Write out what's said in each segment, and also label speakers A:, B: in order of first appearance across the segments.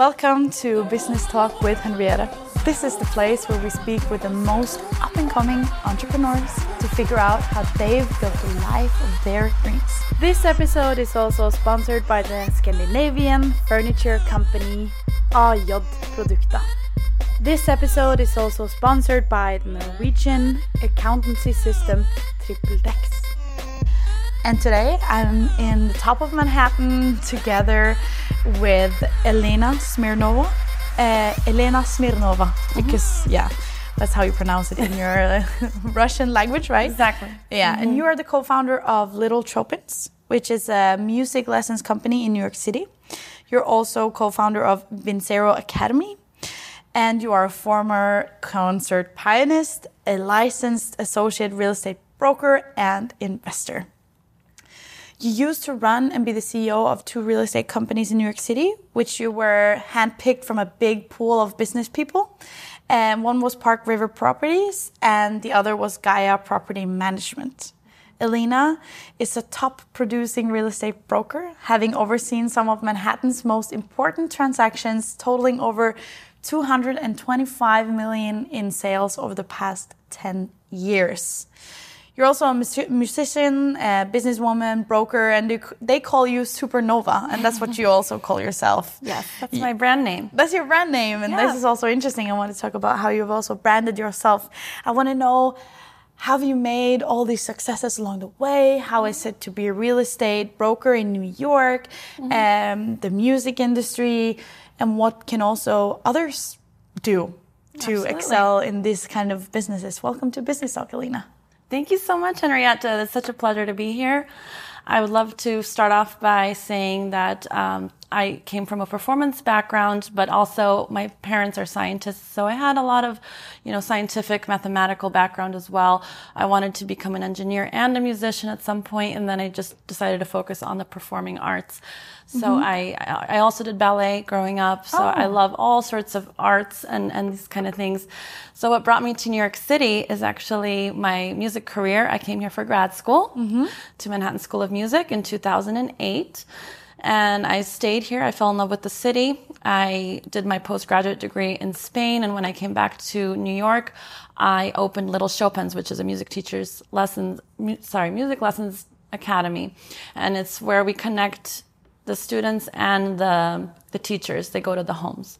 A: Welcome to Business Talk with Henrietta. This is the place where we speak with the most up and coming entrepreneurs to figure out how they've built the life of their dreams. This episode is also sponsored by the Scandinavian furniture company AJ Produkter. This episode is also sponsored by the Norwegian accountancy system Tripletex. And today I'm in the top of Manhattan together with Elena Smirnova. Uh, Elena Smirnova, because yeah, that's how you pronounce it in your Russian language, right?
B: Exactly.
A: Yeah, and you are the co-founder of Little Chopins, which is a music lessons company in New York City. You're also co-founder of Vincero Academy, and you are a former concert pianist, a licensed associate real estate broker, and investor. You used to run and be the CEO of two real estate companies in New York City, which you were handpicked from a big pool of business people. And one was Park River Properties, and the other was Gaia Property Management. Elena is a top producing real estate broker, having overseen some of Manhattan's most important transactions, totaling over 225 million in sales over the past 10 years. You're also a mus- musician, a businesswoman, broker, and they, they call you Supernova, and that's what you also call yourself.
B: Yes, that's my brand name.
A: That's your brand name, and
B: Yeah.
A: this is also interesting. I want to talk about how you've also branded yourself. I want to know how have you made all these successes along the way? How is it to be a real estate broker in New York,
B: Mm-hmm.
A: um, the music industry, and what can also others do to
B: Absolutely.
A: excel in this kind of businesses? Welcome to Business Talk, Elena.
B: Thank you so much, Henrietta. It's such a pleasure to be here. I would love to start off by saying that um, I came from a performance background, but also my parents are scientists, so I had a lot of, you know, scientific, mathematical background as well. I wanted to become an engineer and a musician at some point, and then I just decided to focus on the performing arts. So mm-hmm. I, I also did ballet growing up. So I oh. love all sorts of arts and, and these kind of things. So what brought me to New York City is actually my music career. I came here for grad school mm-hmm. to Manhattan School of Music in 2008. And I stayed here. I fell in love with the city. I did my postgraduate degree in Spain. And when I came back to New York, I opened Little Chopins, which is a music teacher's lessons, mu- sorry, music lessons academy. And it's where we connect the students and the the teachers. They go to the homes.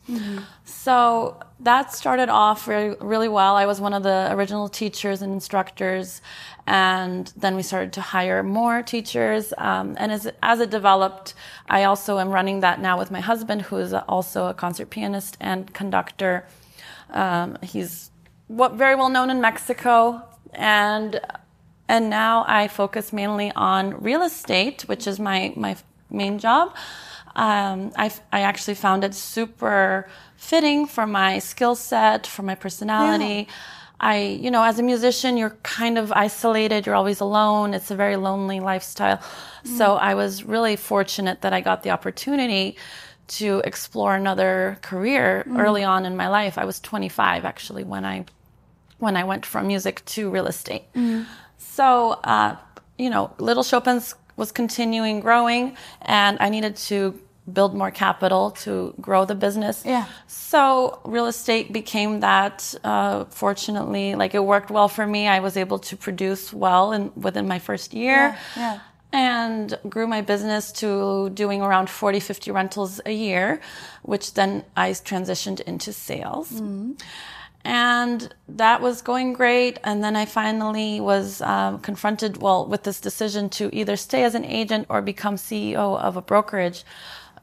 B: So that started off really, really well. I was one of the original teachers and instructors and then we started to hire more teachers. Um, and as, as it developed i also am running that now with my husband who is also a concert pianist and conductor. Um, he's what, very well known in mexico. And and now I focus mainly on real estate, which is my my main job. Um, I I actually found it super fitting for my skill set, for my personality. I, you know, as a musician, you're kind of isolated. You're always alone. It's a very lonely lifestyle. So I was really fortunate that I got the opportunity to explore another career early on in my life. I was 25 actually when I when I went from music to real estate. So, uh, you know, Little Chopins was continuing growing, and I needed to build more capital to grow the business.
A: Yeah.
B: So, real estate became that. Uh, fortunately, like it worked well for me. I was able to produce well in, within my first year.
A: Yeah, yeah.
B: And grew my business to doing around 40, 50 rentals a year, which then I transitioned into sales and that was going great. And then i finally was um, confronted well with this decision to either stay as an agent or become ceo of a brokerage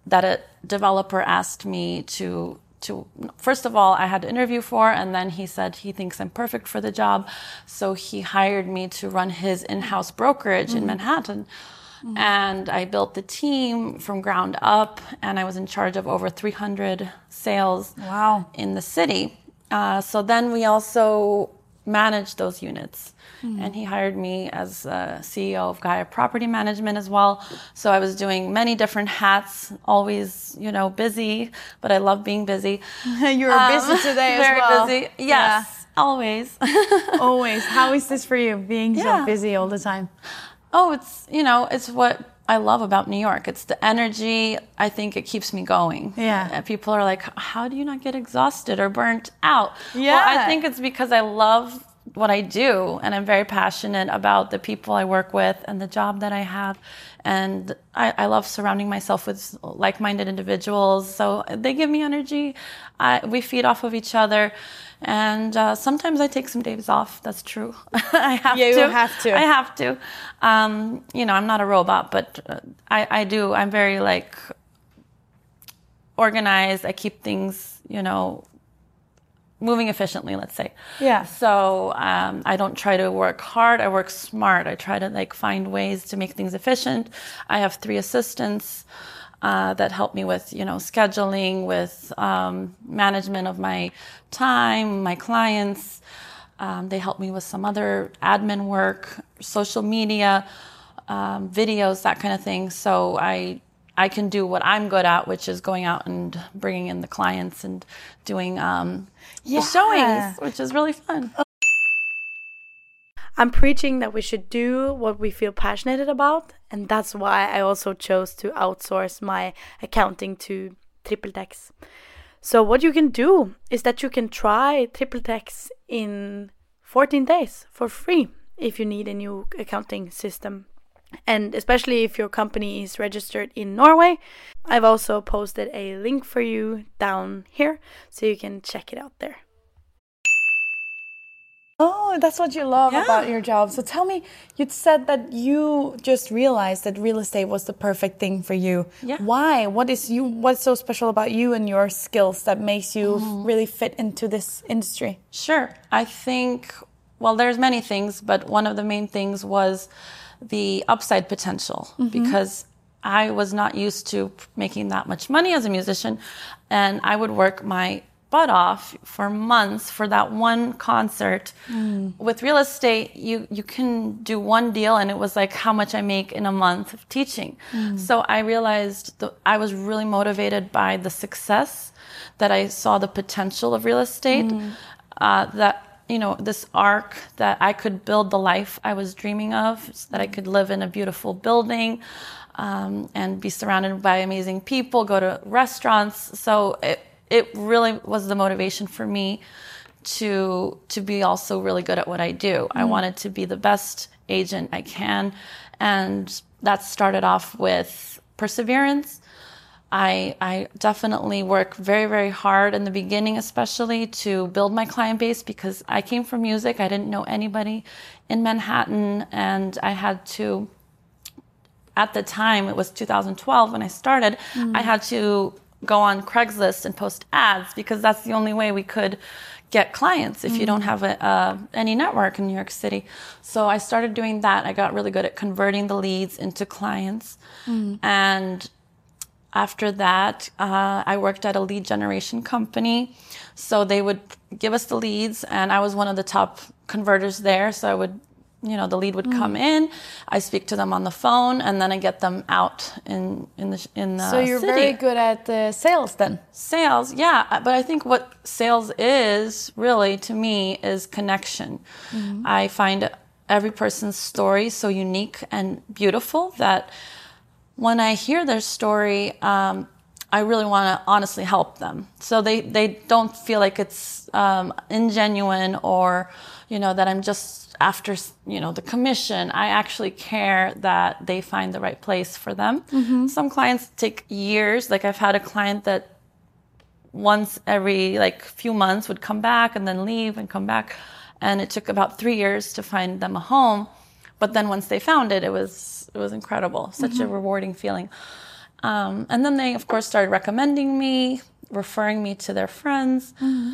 B: that a developer asked me to to first of all i had to interview for and then he said he thinks i'm perfect for the job. So he hired me to run his in-house brokerage in manhattan. And i built the team from ground up and i was in charge of over 300 sales
A: Wow.
B: in the city. Uh, so then we also managed those units. And he hired me as uh, CEO of Gaia Property Management as well. So I was doing many different hats, always, you know, busy, but I love being busy.
A: You're
B: Um,
A: busy today as
B: very
A: well.
B: busy. Yes, always.
A: Always. How is this for you, being
B: Yeah.
A: so busy all the time?
B: Oh, it's, you know, it's what I love about New York. It's the energy. I think it keeps me going.
C: Yeah.
B: And people are like, "How do you not get exhausted or burnt out?" Well,
C: Yeah.
B: I think it's because I love what I do and I'm very passionate about the people I work with and the job that I have. And I, I love surrounding myself with like-minded individuals. So they give me energy. I, we feed off of each other. And uh, sometimes I take some days off. That's true. I have
C: Yeah, you
B: to.
C: have to.
B: I have to. Um, you know, I'm not a robot, but uh, I, I do. I'm very like organized. I keep things, you know, moving efficiently. Let's say.
C: Yeah.
B: So um, I don't try to work hard. I work smart. I try to like find ways to make things efficient. I have three assistants. Uh, that help me with you know scheduling with um, management of my time my clients um, they help me with some other admin work social media um, videos that kind of thing so i i can do what i'm good at which is going out and bringing in the clients and doing um,
C: Yeah.
B: showings which is really fun
C: I'm preaching that we should do what we feel passionate about, and that's why I also chose to outsource my accounting to Tripletex. So what you can do is that you can try Tripletex in 14 days for free if you need a new accounting system. And especially if your company is registered in Norway, I've also posted a link for you down here so you can check it out there. Oh, that's what you love
B: Yeah.
C: about your job. So tell me, you said that you just realized that real estate was the perfect thing for you.
B: Yeah.
C: Why? What is you what's so special about you and your skills that makes you mm-hmm. really fit into this industry?
B: Sure. I think, well, there's many things, but one of the main things was the upside potential mm-hmm. because I was not used to making that much money as a musician. And I would work my butt off for months for that one concert. Mm. With real estate, you, you can do one deal and it was like how much I make in a month of teaching. Mm. So I realized that I was really motivated by the success that I saw the potential of real estate. Mm. Uh, that you know this arc that I could build the life I was dreaming of, so that I could live in a beautiful building um, and be surrounded by amazing people, go to restaurants. So it it really was the motivation for me to to be also really good at what I do. I wanted to be the best agent I can, and that started off with perseverance. I, I definitely work very, very hard in the beginning, especially to build my client base because I came from music. I didn't know anybody in Manhattan, and I had to, at the time, it was 2012 when I started, I had to go on Craigslist and post ads because that's the only way we could get clients if you don't have a, uh, any network in New York City. So I started doing that. I got really good at converting the leads into clients. And after that, uh, I worked at a lead generation company. So they would give us the leads, and I was one of the top converters there. So I would, you know, the lead would come mm. in, I speak to them on the phone, and then I get them out in in the in the
C: So you're
B: city.
C: very good at the sales then.
B: Sales, yeah, uh, but I think what sales is really to me is connection. Mm-hmm. I find every person's story so unique and beautiful that when I hear their story, um, I really want to honestly help them. So they, they don't feel like it's um, ingenuine or, you know, that I'm just after, you know, the commission. I actually care that they find the right place for them. Some clients take years. Like I've had a client that once every like few months would come back and then leave and come back and it took about three years to find them a home but then once they found it it was it was incredible. Such a mm-hmm. rewarding feeling. Um, and then they of course started recommending me referring me to their friends. Mm-hmm.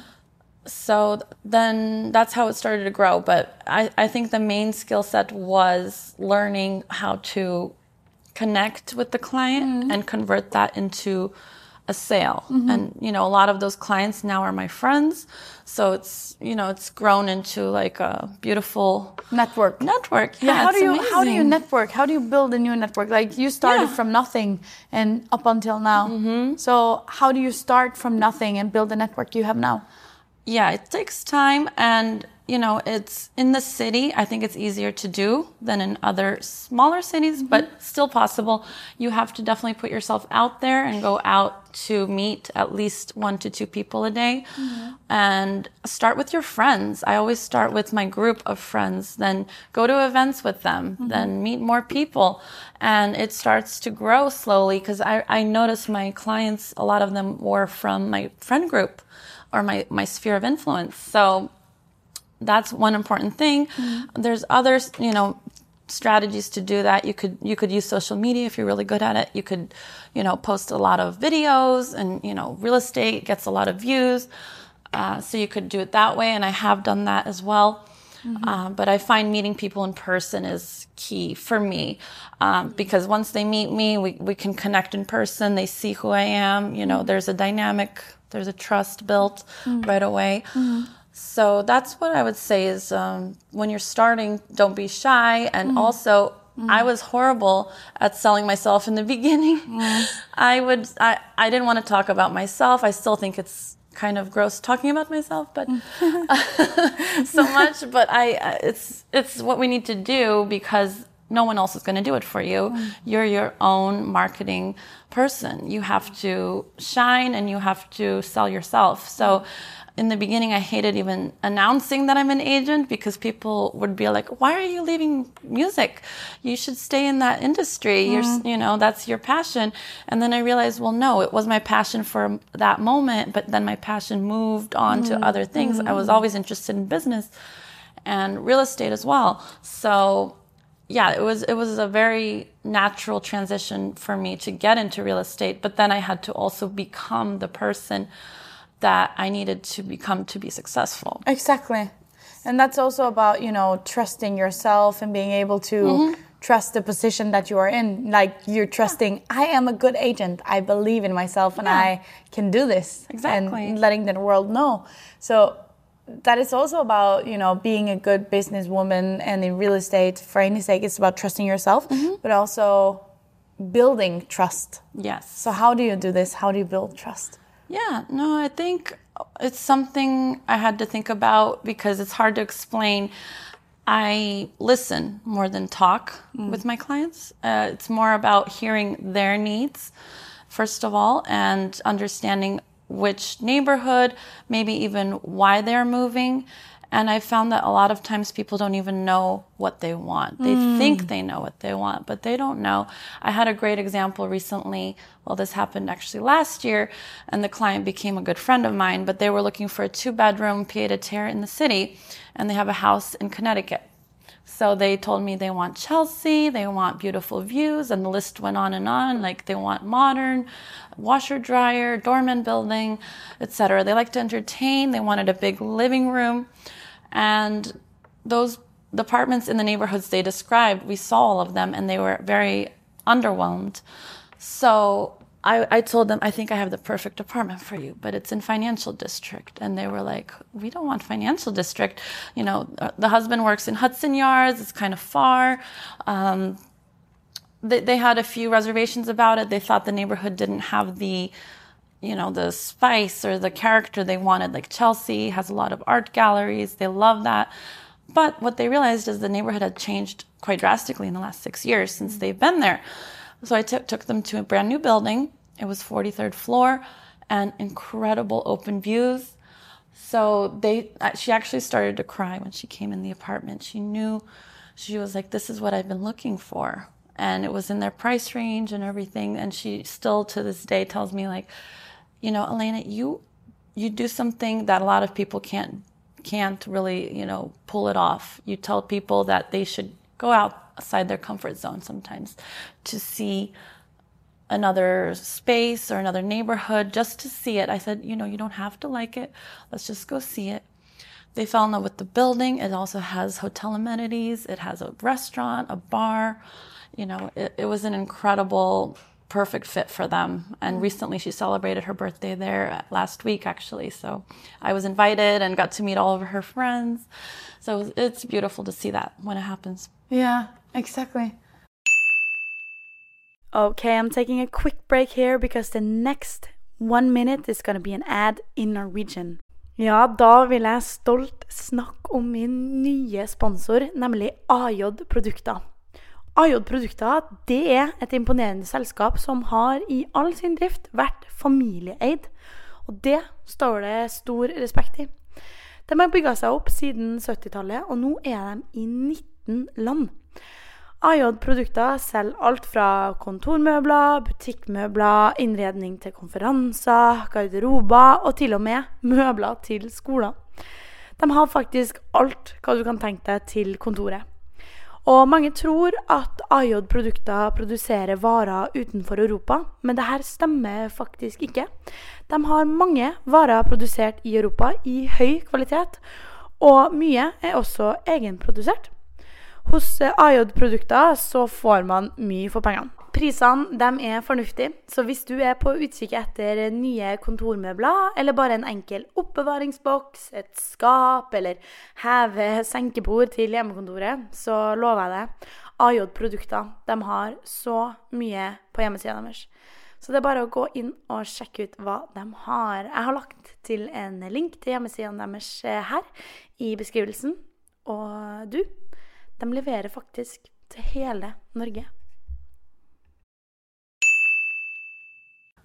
B: So then that's how it started to grow. But i, I think the main skill set was learning how to connect with the client mm-hmm. and convert that into a sale mm-hmm. and you know a lot of those clients now are my friends so it's you know it's grown into like a beautiful
C: Network.
B: network
C: Yeah, how do you how do you network? How do you build a new network? Like you started
B: Yeah.
C: from nothing and up until now. Mm-hmm. So how do you start from nothing and build the network you have now?
B: Yeah it takes time and you know, it's in the city. I think it's easier to do than in other smaller cities, mm-hmm. but still possible. You have to definitely put yourself out there and go out to meet at least one to two people a day mm-hmm. and start with your friends. I always start with my group of friends, then go to events with them, mm-hmm. then meet more people. And it starts to grow slowly because I, I notice my clients, a lot of them were from my friend group or my, my sphere of influence. So that's one important thing. Mm-hmm. There's other, you know, strategies to do that. You could you could use social media if you're really good at it. You could, you know, post a lot of videos and you know, real estate gets a lot of views. Uh, so you could do it that way, and I have done that as well. Mm-hmm. Um, but I find meeting people in person is key for me um, because once they meet me, we, we can connect in person. They see who I am. You know, there's a dynamic, there's a trust built mm-hmm. right away. Mm-hmm. So that's what I would say is um, when you're starting, don't be shy. And mm. also, mm. I was horrible at selling myself in the beginning. Mm. I would, I, I didn't want to talk about myself. I still think it's kind of gross talking about myself, but mm. so much. But I, it's, it's what we need to do because no one else is going to do it for you. Mm. You're your own marketing person. You have to shine and you have to sell yourself. So, in the beginning, I hated even announcing that I'm an agent because people would be like, "Why are you leaving music? You should stay in that industry. Mm. You're, you know, that's your passion." And then I realized, well, no, it was my passion for that moment, but then my passion moved on mm. to other things. Mm. I was mm. always interested in business and real estate as well. So, yeah, it was it was a very natural transition for me to get into real estate, but then I had to also become the person that I needed to become to be successful.
C: Exactly. And that's also about, you know, trusting yourself and being able to mm-hmm. trust the position that you are in. Like you're trusting, yeah. I am a good agent. I believe in myself and yeah. I can do this.
B: Exactly.
C: And letting the world know. So that is also about, you know, being a good businesswoman and in real estate, for any sake, it's about trusting yourself, mm-hmm. but also building trust.
B: Yes.
C: So how do you do this? How do you build trust?
B: Yeah, no, I think it's something I had to think about because it's hard to explain. I listen more than talk mm. with my clients. Uh, it's more about hearing their needs, first of all, and understanding which neighborhood, maybe even why they're moving, and I found that a lot of times people don't even know what they want. They mm. think they know what they want, but they don't know. I had a great example recently. Well, this happened actually last year, and the client became a good friend of mine, but they were looking for a two bedroom pied a terre in the city, and they have a house in Connecticut. So they told me they want Chelsea, they want beautiful views, and the list went on and on. Like they want modern, washer dryer, doorman building, etc. They like to entertain. They wanted a big living room. And those apartments in the neighborhoods they described, we saw all of them and they were very underwhelmed. So I, I, told them, I think I have the perfect apartment for you, but it's in financial district. And they were like, we don't want financial district. You know, uh, the husband works in Hudson Yards. It's kind of far. Um, they, they had a few reservations about it. They thought the neighborhood didn't have the you know, the spice or the character they wanted. Like Chelsea has a lot of art galleries. They love that. But what they realized is the neighborhood had changed quite drastically in the last six years since they've been there. So I t- took them to a brand new building. It was 43rd floor and incredible open views. So they, uh, she actually started to cry when she came in the apartment. She knew, she was like, this is what I've been looking for. And it was in their price range and everything. And she still to this day tells me like, you know, Elena, you you do something that a lot of people can't can't really, you know, pull it off. You tell people that they should go outside their comfort zone sometimes to see another space or another neighborhood just to see it. I said, you know, you don't have to like it. Let's just go see it. They fell in love with the building. It also has hotel amenities. It has a restaurant, a bar. You know, it, it was an incredible perfect fit for them. And recently she celebrated her birthday there last week, actually. So I was invited and got to meet all of her friends. So it's beautiful to see that when it happens.
C: Yeah, exactly. Okay, I'm taking a quick break here because the next one minute is to be an ad in Norwegian. Ja, da vil jeg stolt snakke om min nye sponsor, nemlig AJ Produkter. AJ Produkter det er et imponerende selskap som har i all sin drift vært familieeid. Og det står det stor respekt i. De har bygga seg opp siden 70-tallet, og nå er de i 19 land. AJ Produkter selger alt fra kontormøbler, butikkmøbler, innredning til konferanser, garderober og til og med møbler til skoler. De har faktisk alt hva du kan tenke deg til kontoret. Og mange tror at AJ Produkter produserer varer utenfor Europa, men det her stemmer faktisk ikke. De har mange varer produsert i Europa i høy kvalitet, og mye er også egenprodusert. Hos eh, AJ-produkter så får man mye for pengene. Prisene er fornuftige, så hvis du er på utkikk etter nye kontormøbler, eller bare en enkel oppbevaringsboks, et skap eller heve-senkebord til hjemmekontoret, så lover jeg det. AJ-produkter de har så mye på hjemmesida deres. Så det er bare å gå inn og sjekke ut hva de har. Jeg har lagt til en link til hjemmesidene deres eh, her i beskrivelsen. Og du de leverer faktisk til hele Norge.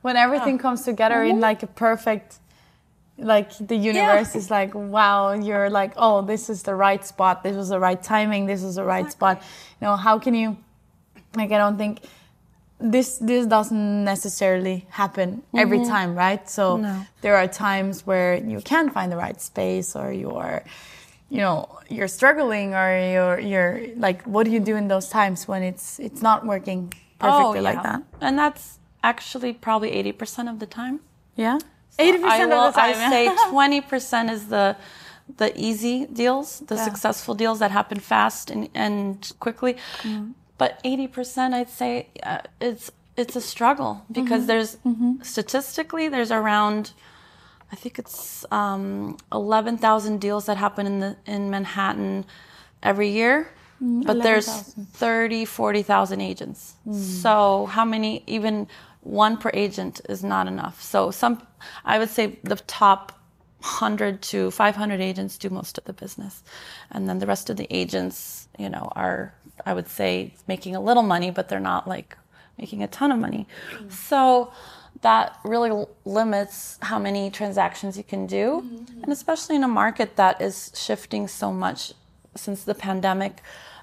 A: When everything yeah. comes together in like a perfect like the universe yeah. is like wow you're like oh this is the right spot this was the right timing this was the right exactly. spot you know how can you like i don't think this this doesn't necessarily happen mm -hmm. every time right so no. there are times where you can find the right space or you're you know you're struggling or you're you're like what do you do in those times when it's it's not working perfectly oh, yeah. like that
B: and that's actually probably 80% of the time
A: yeah so 80% will, of the time
B: i say 20% is the the easy deals the yeah. successful deals that happen fast and, and quickly mm. but 80% i'd say uh, it's it's a struggle because mm-hmm. there's mm-hmm. statistically there's around I think it's um, 11,000 deals that happen in the in Manhattan every year. Mm, but 11, there's 000. 30, 40,000 agents. Mm. So how many even one per agent is not enough. So some I would say the top 100 to 500 agents do most of the business. And then the rest of the agents, you know, are I would say making a little money, but they're not like making a ton of money. Mm. So that really limits how many transactions you can do. Mm-hmm. And especially in a market that is shifting so much since the pandemic,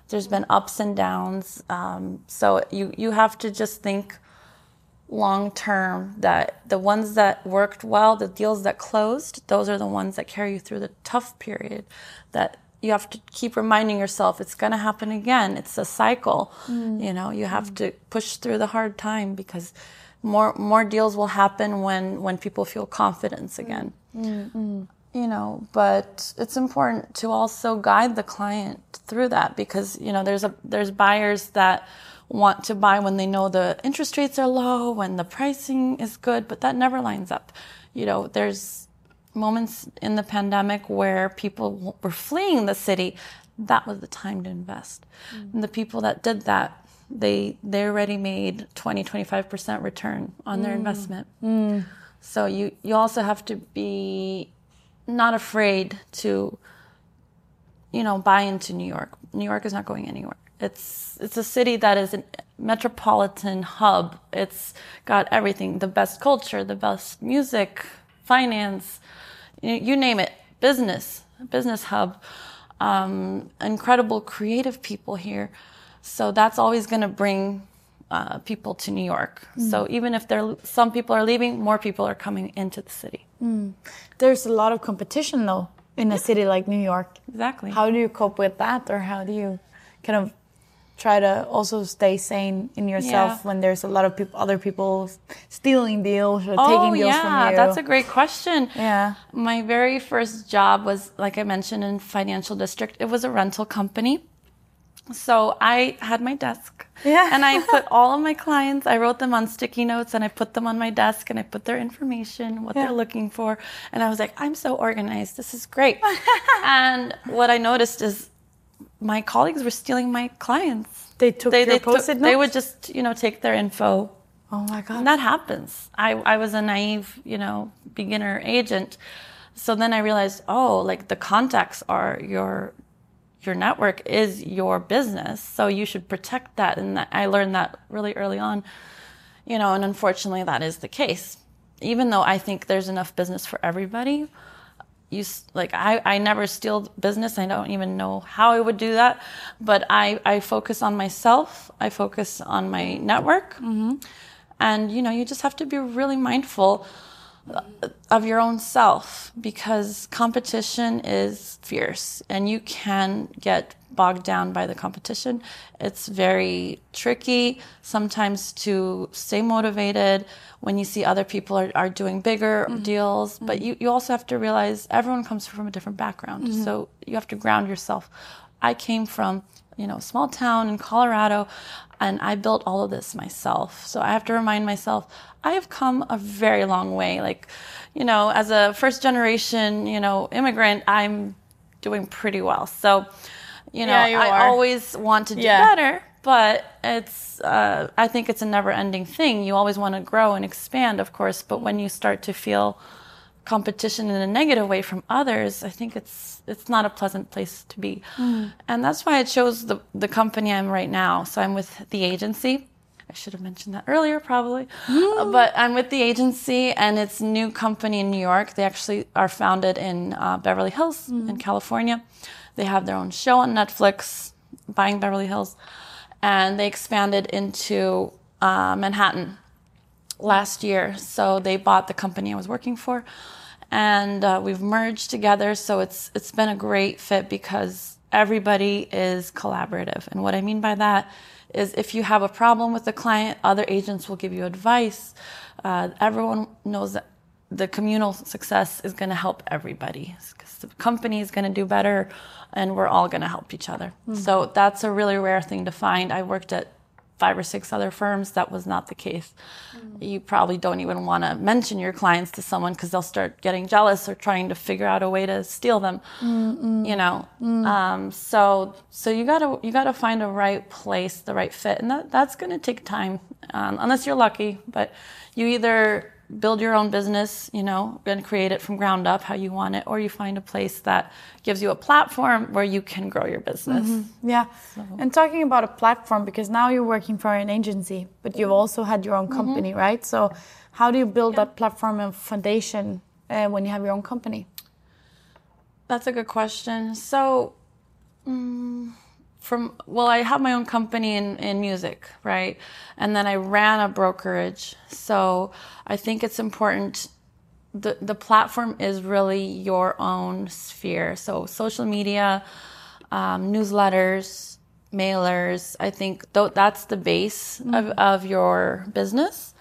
B: there's been ups and downs. Um, so you, you have to just think long term that the ones that worked well, the deals that closed, those are the ones that carry you through the tough period. That you have to keep reminding yourself it's going to happen again. It's a cycle. Mm. You know, you have mm. to push through the hard time because more more deals will happen when when people feel confidence again. Mm-hmm. You know, but it's important to also guide the client through that because you know there's a there's buyers that want to buy when they know the interest rates are low, when the pricing is good, but that never lines up. You know, there's moments in the pandemic where people were fleeing the city. That was the time to invest. Mm. And the people that did that they they already made 20 25% return on their mm. investment. Mm. so you you also have to be not afraid to you know buy into new york. New york is not going anywhere. It's it's a city that is a metropolitan hub. It's got everything the best culture the best music finance you, you name it. Business business hub. Um, incredible creative people here so that's always going to bring uh, people to New York. Mm. So even if there some people are leaving, more people are coming into the city.
A: Mm. There's a lot of competition though in a city like New York.
B: Exactly.
A: How do you cope with that, or how do you kind of try to also stay sane in yourself yeah. when there's a lot of people, other people stealing deals or oh, taking deals
B: yeah,
A: from you?
B: That's a great question.
A: Yeah.
B: My very first job was, like I mentioned, in financial district. It was a rental company. So I had my desk. Yeah. and I put all of my clients, I wrote them on sticky notes and I put them on my desk and I put their information, what yeah. they're looking for. And I was like, I'm so organized. This is great. and what I noticed is my colleagues were stealing my clients.
A: They took they, your they post-it took,
B: notes? They would just, you know, take their info.
A: Oh my God.
B: And that happens. I, I was a naive, you know, beginner agent. So then I realized, oh, like the contacts are your your network is your business, so you should protect that. And I learned that really early on, you know. And unfortunately, that is the case. Even though I think there's enough business for everybody, you like I, I never steal business i don't even know how i would do that but i i focus on myself i focus on my network mm-hmm. and you know you just have to be really mindful of your own self because competition is fierce and you can get bogged down by the competition. It's very tricky sometimes to stay motivated when you see other people are, are doing bigger mm-hmm. deals. Mm-hmm. But you, you also have to realize everyone comes from a different background. Mm-hmm. So you have to ground yourself. I came from, you know, small town in Colorado and I built all of this myself. So I have to remind myself I have come a very long way. Like, you know, as a first generation, you know, immigrant, I'm doing pretty well. So, you know, yeah, you I are. always want to do yeah. better, but it's uh, I think it's a never ending thing. You always want to grow and expand, of course, but when you start to feel competition in a negative way from others, I think it's it's not a pleasant place to be. Mm. And that's why I chose the the company I'm right now. So I'm with the agency. I should have mentioned that earlier, probably. Mm. But I'm with the agency, and it's a new company in New York. They actually are founded in uh, Beverly Hills mm. in California. They have their own show on Netflix, Buying Beverly Hills, and they expanded into uh, Manhattan last year. So they bought the company I was working for, and uh, we've merged together. So it's it's been a great fit because everybody is collaborative. And what I mean by that is if you have a problem with the client, other agents will give you advice. Uh, everyone knows that the communal success is going to help everybody because the company is going to do better and we're all going to help each other. Mm-hmm. So that's a really rare thing to find. I worked at five or six other firms, that was not the case. Mm. You probably don't even want to mention your clients to someone because they'll start getting jealous or trying to figure out a way to steal them. Mm-mm. You know, mm. um, so so you gotta you gotta find a right place, the right fit, and that that's gonna take time, um, unless you're lucky. But you either build your own business, you know, and create it from ground up how you want it, or you find a place that gives you a platform where you can grow your business.
A: Mm-hmm. Yeah. So. And talking about a platform, because now you're working for an agency, but you've also had your own mm-hmm. company, mm-hmm. right? So, how do you build yeah. that platform and foundation uh, when you have your own company?
B: That's a good question. So, um, from well i have my own company in, in music right? And then i ran a brokerage. So i think it's important the, the platform is really your own sphere. So social media um, newsletters mailers i think th- that's the base mm-hmm. of, of your business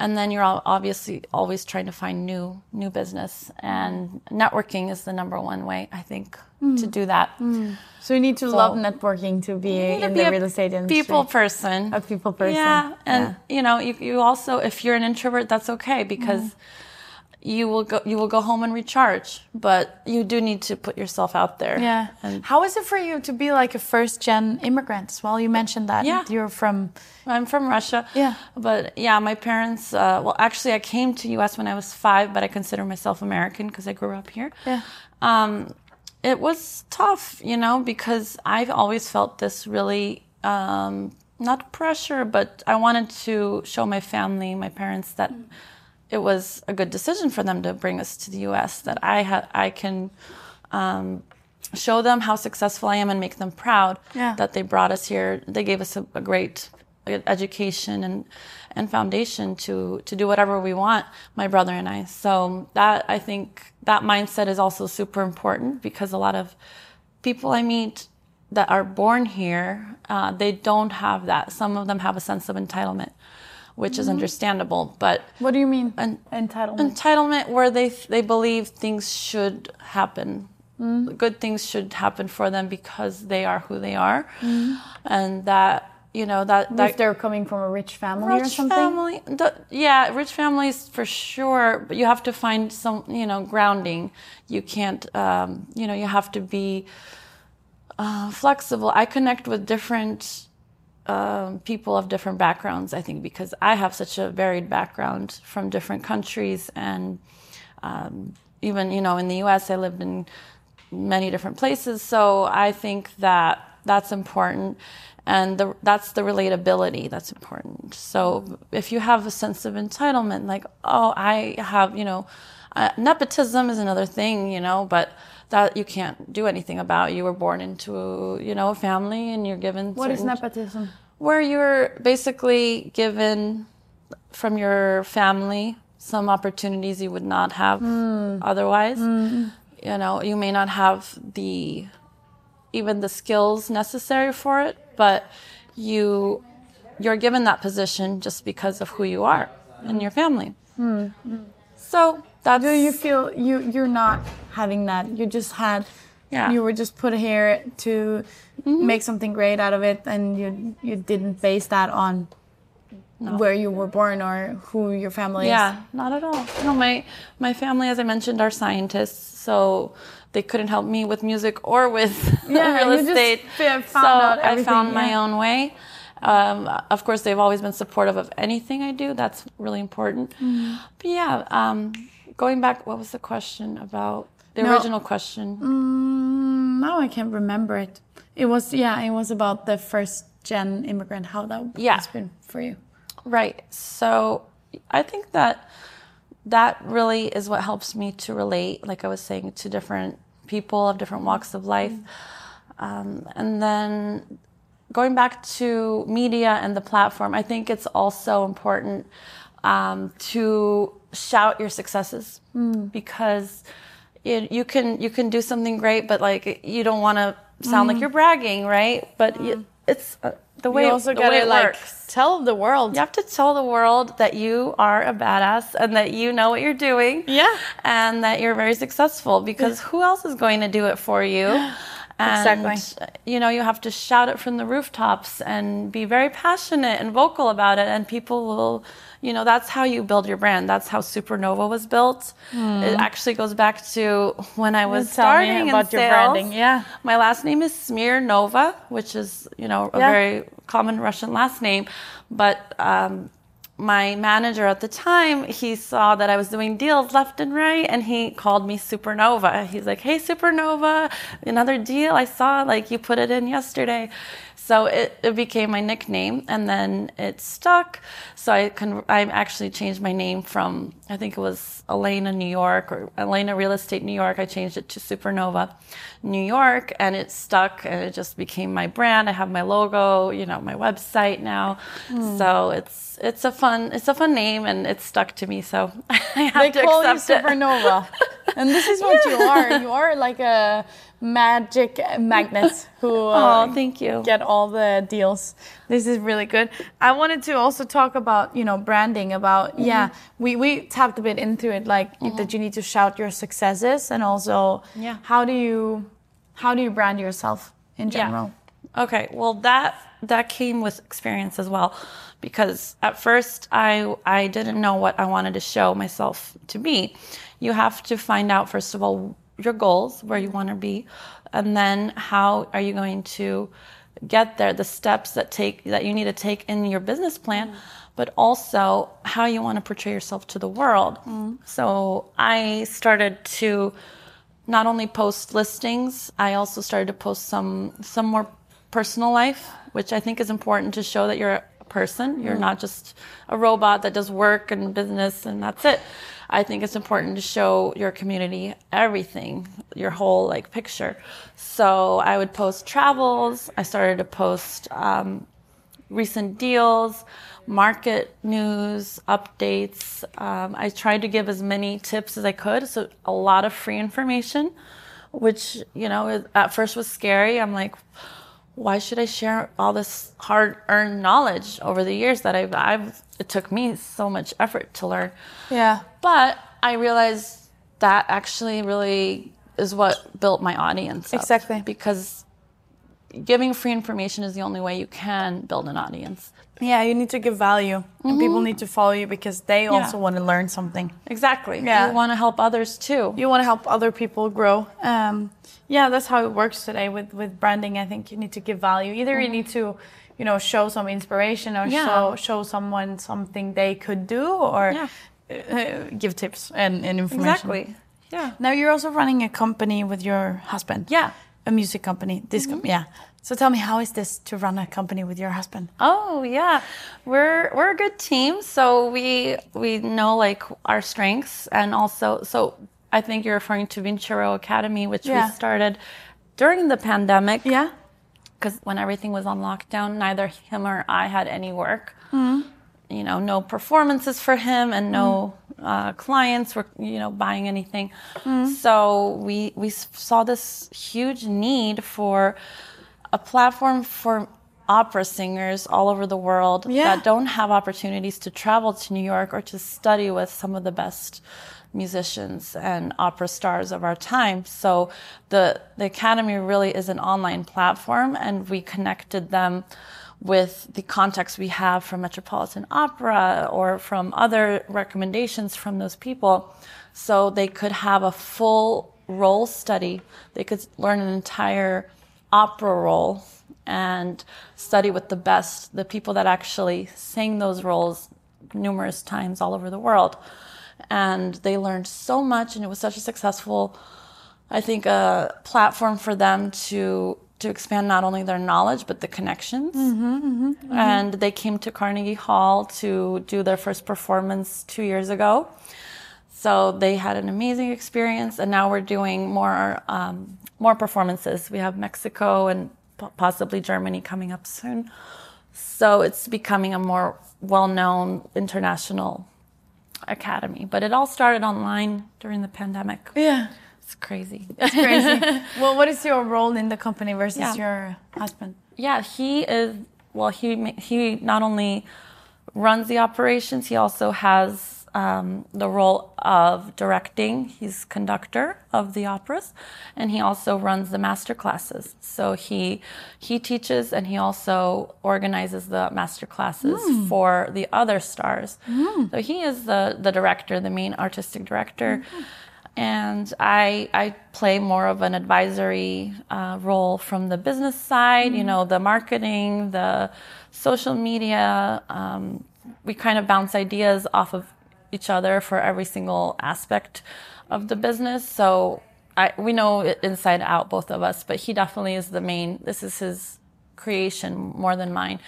B: and then you're obviously always trying to find new new business and networking is the number one way i think mm. to do that mm.
A: so you need to so love networking to be in to be the real estate industry
B: people person
A: a people person
B: yeah and yeah. you know you, you also if you're an introvert that's okay because mm you will go you will go home and recharge but you do need to put yourself out there.
A: Yeah. And how is it for you to be like a first gen immigrant? Well you mentioned that yeah. you're from
B: i'm from russia.
A: Yeah.
B: But yeah my parents uh, well actually i came to us when i was five but i consider myself american because i grew up here.
A: Yeah.
B: Um, it was tough you know because i've always felt this really um, not pressure but i wanted to show my family my parents that mm it was a good decision for them to bring us to the U.S. That I ha- I can um, show them how successful I am and make them proud
A: yeah.
B: that they brought us here. They gave us a, a great education and and foundation to to do whatever we want. My brother and I. So that I think that mindset is also super important because a lot of people I meet that are born here, uh, they don't have that. Some of them have a sense of entitlement which mm-hmm. is understandable. But
A: what do you mean an, entitlement?
B: Entitlement, where they they believe things should happen. Mm-hmm. Good things should happen for them because they are who they are, mm-hmm. and that you know that, that
A: if they're coming from a rich family
B: rich
A: or something.
B: Family, the, yeah, rich families for sure. But you have to find some you know grounding. You can't um, you know you have to be uh, flexible. I connect with different um, people of different backgrounds, I think, because I have such a varied background from different countries and Um, even you know, in the U.S., I lived in many different places, so I think that that's important, and the, that's the relatability that's important. So if you have a sense of entitlement, like oh, I have you know, uh, nepotism is another thing, you know, but that you can't do anything about. You were born into you know a family, and you're given
A: What is nepotism?
B: where you're basically given from your family some opportunities you would not have hmm. otherwise. Hmm. You know, you may not have the even the skills necessary for it, but you you're given that position just because of who you are in your family. Hmm. So that's
A: you feel you you're not having that? You just had
B: Yeah.
A: You were just put here to make something great out of it and you you didn't base that on where you were born or who your family is.
B: Yeah, not at all. No, my my family, as I mentioned, are scientists, so they couldn't help me with music or with
A: Yeah,
B: real
A: you just
B: estate.
A: found
B: so I found
A: everything,
B: my
A: yeah.
B: own way. Um, of course, they've always been supportive of anything I do. That's really important.
A: Mm-hmm.
B: But yeah, um, going back, what was the question about? The
A: No.
B: original question.
A: Mm, now I can't remember it. It was yeah, it was about the first gen immigrant. How that
B: Yeah.
A: has been for you.
B: Right. So I think that that really is what helps me to relate, like I was saying, to different people of different walks of life. Um, and then going back to media and the platform, I think it's also important um, to shout your successes hmm. because it, you can you can do something great, but like you don't want to sound like hmm. you're bragging, right? But you, hmm. it's uh, the way
A: you also
B: the way
A: gotta
B: it
A: like
B: works.
A: tell the world.
B: You have to tell the world that you are a badass and that you know what you're doing.
A: Yeah.
B: And that you're very successful because who else is going to do it for you? And,
A: Exactly.
B: You know, you have to shout it from the rooftops and be very passionate and vocal about it, and people will, you know, that's how you build your brand. That's how Supernova was built. It actually goes back to when I was.
A: Tell
B: starting
A: about
B: in
A: your branding, yeah.
B: My last name is Smirnova, which is, you know, a
A: Yeah.
B: very common Russian last name. But um, my manager at the time, he saw that I was doing deals left and right, and he called me Supernova. He's like, "Hey, Supernova, another deal I saw. Like you put it in yesterday." So it, it became my nickname, and then it stuck. So I con- I actually changed my name from I think it was Elena New York or Elena Real Estate New York. I changed it to Supernova New York, and it stuck, and it just became my brand. I have my logo, you know, my website now.
A: Hmm.
B: So it's it's a fun it's a fun name, and it's stuck to me. So I have
A: They
B: to
A: call you
B: accept it.
A: supernova, and this is what you are. You are like a magic magnet who uh,
B: Oh, thank you.
A: get all the deals. This is really good. I wanted to also talk about you know branding. About yeah, we we tapped a bit into it, like that you need to shout your successes, and also
B: Yeah.
A: how do you how do you brand yourself in general? Yeah.
B: Okay, well that that came with experience as well, because at first I I didn't know what I wanted to show myself to be. You have to find out first of all your goals, where you want to be, and then how are you going to get there, the steps that take that you need to take in your business plan, mm. but also how you want to portray yourself to the world. Mm. So I started to not only post listings, I also started to post some some more personal life, which I think is important to show that you're person. You're not just a robot that does work and business and that's it. I think it's important to show your community everything, your whole like picture. So I would post travels. I started to post um, recent deals, market news, updates. Um, I tried to give as many tips as I could, so a lot of free information, which you know at first was scary. I'm like, why should I share all this hard-earned knowledge over the years that I've, I've it took me so much effort to learn.
A: Yeah.
B: But I realized that actually really is what built my audience.
A: Exactly.
B: Because giving free information is the only way you can build an audience.
A: Yeah, you need to give value, and people need to follow you because they also want to learn something.
B: Exactly.
A: Yeah.
B: You want to help others too.
A: You want to help other people grow. Um, yeah, that's how it works today with with branding. I think you need to give value. Either you need to, you know, show some inspiration or
B: Yeah.
A: show show someone something they could do, or
B: Yeah.
C: uh, give tips and, and information.
B: Exactly. Yeah.
C: Now you're also running a company with your husband.
B: Yeah.
C: A music company. This com- yeah. So tell me, how is this to run a company with your husband?
B: Oh yeah, we're we're a good team. So we we know like our strengths and also so I think you're referring to Vincero Academy, which
C: Yeah.
B: we started during the pandemic.
C: Yeah.
B: because when everything was on lockdown, neither him or I had any work.
C: Mm-hmm.
B: You know, no performances for him, and no
C: Mm-hmm.
B: Uh, clients were you know buying anything.
C: Mm-hmm.
B: So we we saw this huge need for a platform for opera singers all over the world
C: Yeah.
B: that don't have opportunities to travel to New York or to study with some of the best musicians and opera stars of our time. So the the academy really is an online platform and we connected them with the contacts we have from Metropolitan Opera or from other recommendations from those people so they could have a full role study. They could learn an entire opera role and study with the best, the people that actually sang those roles numerous times all over the world. And they learned so much, and it was such a successful, I think, a platform for them to to expand not only their knowledge but the connections. Mm-hmm, mm-hmm, mm-hmm. And they came to Carnegie Hall to do their first performance two years ago. So they had an amazing experience, and now we're doing more um, more performances. We have Mexico and possibly Germany coming up soon. So it's becoming a more well-known international academy. But it all started online during the pandemic.
C: Yeah.
B: It's crazy.
C: It's crazy. well, what is your role in the company versus
B: Yeah.
C: your husband?
B: yeah, he is. Well, he he not only runs the operations, he also has um, the role of directing. He's conductor of the operas, and he also runs the master classes. So he he teaches and he also organizes the master classes for the other stars. So he is the the director, the main artistic director. And I, I play more of an advisory uh, role from the business side, you know, the marketing, the social media. Um, we kind of bounce ideas off of each other for every single aspect of the business. So I, we know it inside out, both of us, but he definitely is the main, this is his creation more than mine.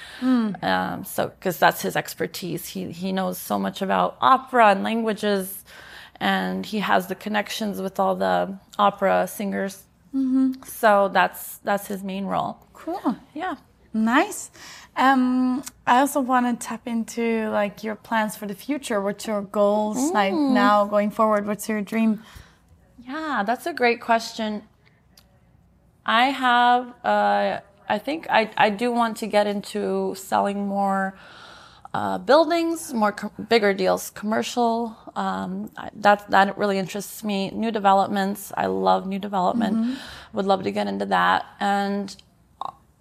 B: Um, so, because that's his expertise. He, he knows so much about opera and languages, and he has the connections with all the opera singers. So that's that's his main role.
C: Cool.
B: Yeah.
C: Nice. Um, I also want to tap into like your plans for the future. What's your goals like now going forward? What's your dream?
B: Yeah, that's a great question. I have, uh, I think I, I do want to get into selling more uh, buildings, more bigger deals, commercial. Um, that that really interests me. New developments. I love new development. Would love to get into that. And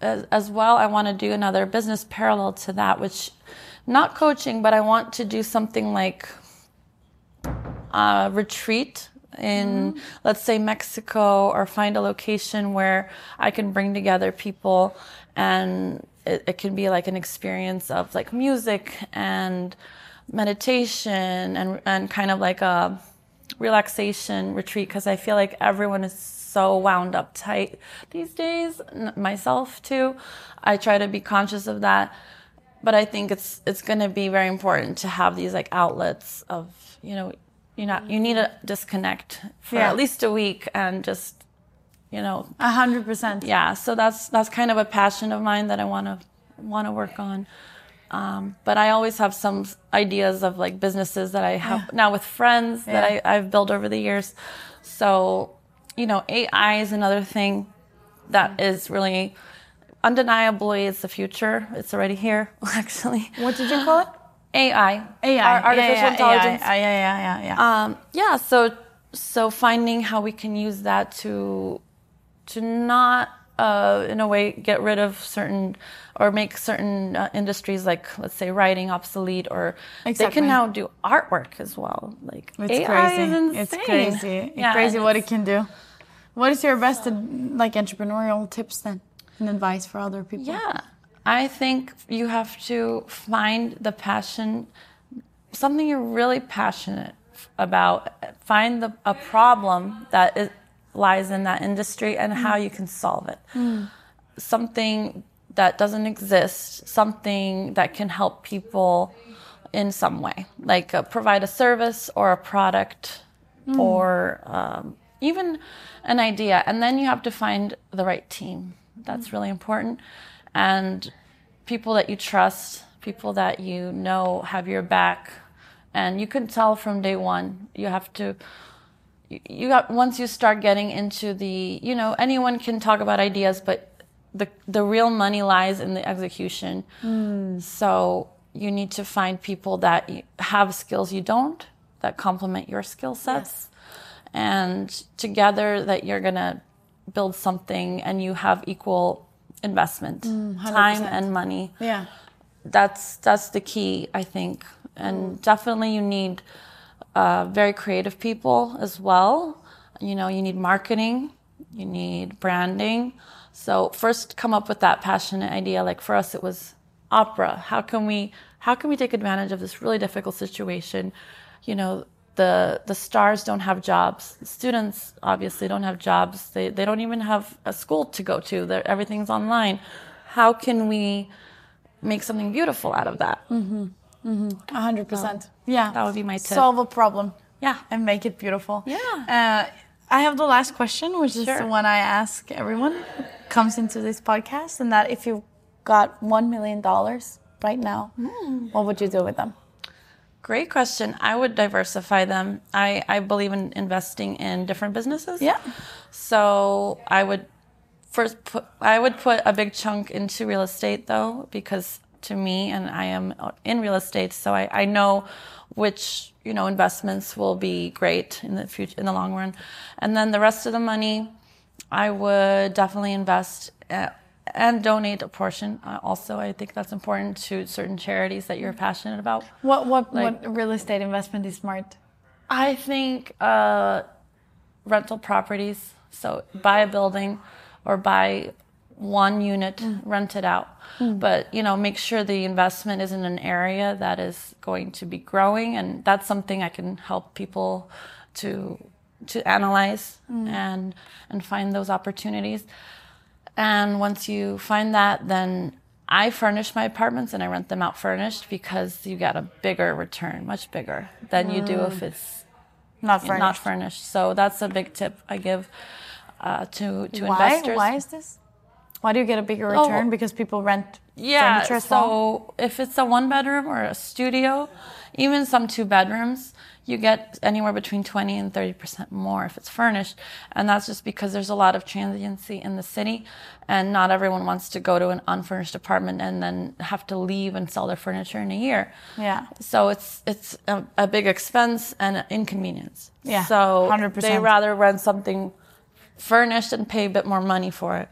B: as, as well, I want to do another business parallel to that, which not coaching, but I want to do something like a retreat in, mm-hmm. let's say, Mexico, or find a location where I can bring together people and it, it can be like an experience of like music and meditation and, and kind of like a relaxation retreat because I feel like everyone is so wound up tight these days, myself too. I try to be conscious of that, but I think it's it's going to be very important to have these like outlets of you know you not you need to disconnect for
C: Yeah.
B: at least a week and just you know
C: A hundred percent.
B: yeah so that's that's kind of a passion of mine that i want to want to work on um, but i always have some ideas of like businesses that i have now with friends that I, i've built over the years so you know ai is another thing that is really undeniably it's the future it's already here actually
C: What did you call it?
B: ai
C: AI.
B: Ar- artificial
C: yeah, yeah,
B: intelligence
C: Yeah, yeah, yeah, yeah. yeah.
B: um, yeah so so finding how we can use that to to not uh, in a way get rid of certain or make certain uh, industries like let's say writing obsolete or they can now do artwork as well like
C: It's
B: AI
C: crazy. It's crazy. It's
B: Yeah,
C: crazy
B: and
C: what it can do. What is your best uh, like entrepreneurial tips then and advice for other people?
B: Yeah. I think you have to find the passion something you're really passionate about. Find the, a problem that is, lies in that industry and how you can solve it. Something that doesn't exist, something that can help people in some way, like uh, provide a service or a product or um, even an idea. And then you have to find the right team. That's really important. And people that you trust, people that you know have your back. And you can tell from day one, you have to you- got once you start getting into the you know anyone can talk about ideas but the the real money lies in the execution. Hmm. So you need to find people that have skills you don't that complement your skill sets. And together that you're going to build something and you have equal investment hmm, time and money.
A: Yeah.
B: that's that's the key i think. And hmm. definitely you need uh, very creative people as well. You know you need marketing you need branding. So first come up with that passionate idea. Like for us it was opera. How can we how can we take advantage of this really difficult situation? You know the the stars don't have jobs. Students obviously don't have jobs. They, they don't even have a school to go to. They're, everything's online. How can we make something beautiful out of that.
A: A hundred percent. Yeah.
B: That would be my tip.
A: Solve a problem
B: Yeah.
A: and make it beautiful.
B: Yeah.
A: Uh, I have the last question, which is the one I ask everyone who comes into this podcast, and that if you got one million dollars right now,
B: Hmm.
A: what would you do with them?
B: Great question. I would diversify them. I, I believe in investing in different businesses.
A: Yeah.
B: So I would first put I would put a big chunk into real estate though, because to me and I am in real estate, so I, I know which you know investments will be great in the future in the long run, and then the rest of the money, I would definitely invest. uh and donate a portion. Uh, also, I think that's important to certain charities that you're passionate about.
A: What what
B: Like-
A: what real estate investment is smart?
B: I think uh, rental properties. So buy a building or buy one unit, mm. rent it out. Mm. But you know, make sure the investment is in an area that is going to be growing, and that's something I can help people to to analyze mm. and and find those opportunities. And once you find that, then I furnish my apartments and I rent them out furnished because you get a bigger return, much bigger than you do if it's
A: Not furnished.
B: not furnished. So that's a big tip I give uh, to to
A: Why?
B: investors.
A: Why is this? Why do you get a bigger
B: Oh.
A: return? Because people rent
B: Yeah.
A: furniture as well?
B: So if it's a one bedroom or a studio, even some two bedrooms, you get anywhere between 20 and 30% more if it's furnished. And that's just because there's a lot of transiency in the city and not everyone wants to go to an unfurnished apartment and then have to leave and sell their furniture in a year.
A: Yeah.
B: So it's it's a, a big expense and an inconvenience.
A: Yeah,
B: So
A: 100%.
B: they rather rent something furnished and pay a bit more money for it.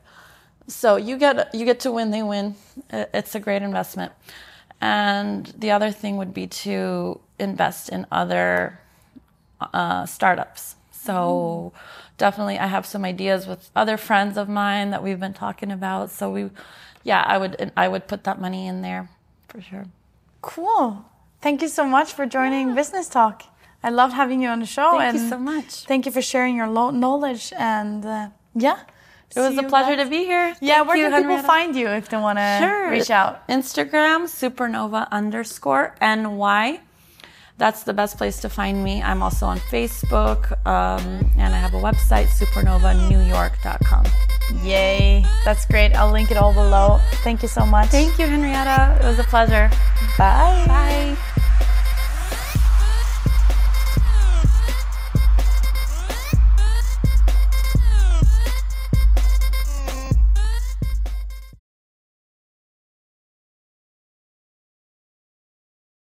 B: So you get you get to win, they win. It's a great investment. And the other thing would be to invest in other uh, startups. So definitely, I have some ideas with other friends of mine that we've been talking about. So we, yeah, I would I would put that money in there for sure.
A: Cool. Thank you so much for joining Business Talk. I loved having you on the show.
B: Thank
A: and
B: you so much.
A: Thank you for sharing your knowledge. And uh, yeah.
B: It was a pleasure
A: guys.
B: to be here.
A: Yeah,
B: Thank
A: where
B: you,
A: can people find you if they want to
B: Sure.
A: reach out?
B: Instagram, supernova underscore NY. That's the best place to find me. I'm also on Facebook, um, and I have a website, supernovanewyork.com.
A: Yay. That's great. I'll link it all below. Thank you so much.
B: Thank you, Henrietta. It was a pleasure.
A: Bye.
B: Bye.